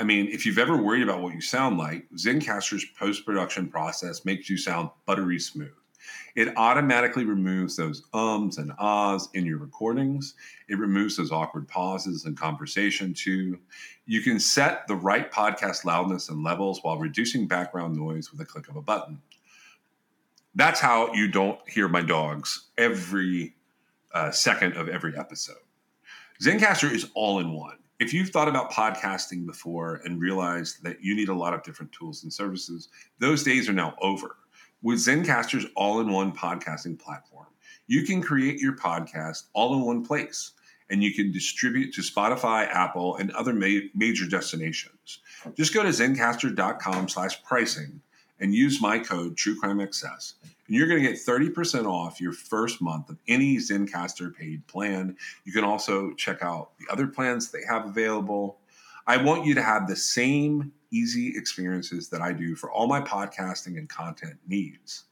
I mean, if you've ever worried about what you sound like, Zencastr's post production process makes you sound buttery smooth. It automatically removes those ums and ahs in your recordings. It removes those awkward pauses in conversation, too. You can set the right podcast loudness and levels while reducing background noise with a click of a button. That's how you don't hear my dogs every uh, second of every episode. Zencastr is all in one if you've thought about podcasting before and realized that you need a lot of different tools and services, those days are now over. With Zencastr's all in one podcasting platform, you can create your podcast all in one place and you can distribute to Spotify, Apple, and other ma- major destinations. Just go to zencastr.com slash pricing and use my code TrueCrimeXS you're going to get 30% off your first month of any Zencastr paid plan. You can also check out the other plans they have available. I want you to have the same easy experiences that I do for all my podcasting and content needs.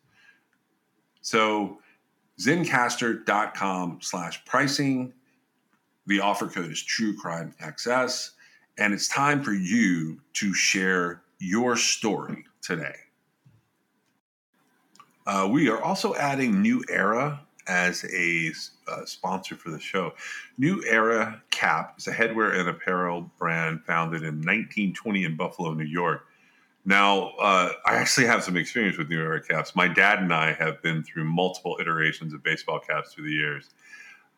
So zencastr.com slash pricing. The offer code is TrueCrimeXS. And it's time for you to share your story today. Uh, we are also adding New Era as a uh, sponsor for the show. New Era Cap is a headwear and apparel brand founded in 1920 in Buffalo, New York. Now, uh, I actually have some experience with New Era caps. My dad and I have been through multiple iterations of baseball caps through the years.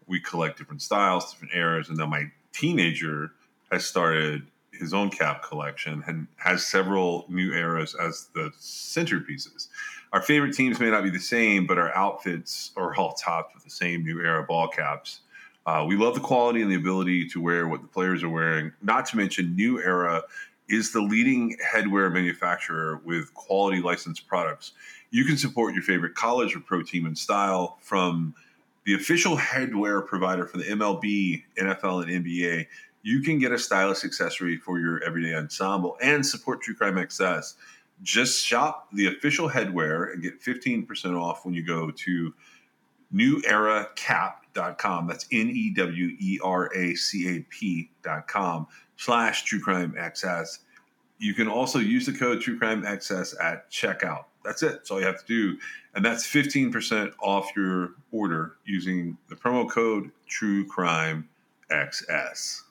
We collect different styles, different eras, and now my teenager has started his own cap collection and has several new eras as the centerpieces our favorite teams may not be the same, but our outfits are all topped with the same new era ball caps. Uh, we love the quality and the ability to wear what the players are wearing. Not to mention, New Era is the leading headwear manufacturer with quality licensed products. You can support your favorite college or pro team in style from the official headwear provider for the MLB, NFL, and NBA. You can get a stylish accessory for your everyday ensemble and support True Crime XS Just shop the official headwear and get 15% off when you go to neweracap.com. That's N E W E R A C A P.com slash true crime XS. You can also use the code True Crime XS at checkout. That's it. That's all you have to do. And that's 15% off your order using the promo code True Crime XS.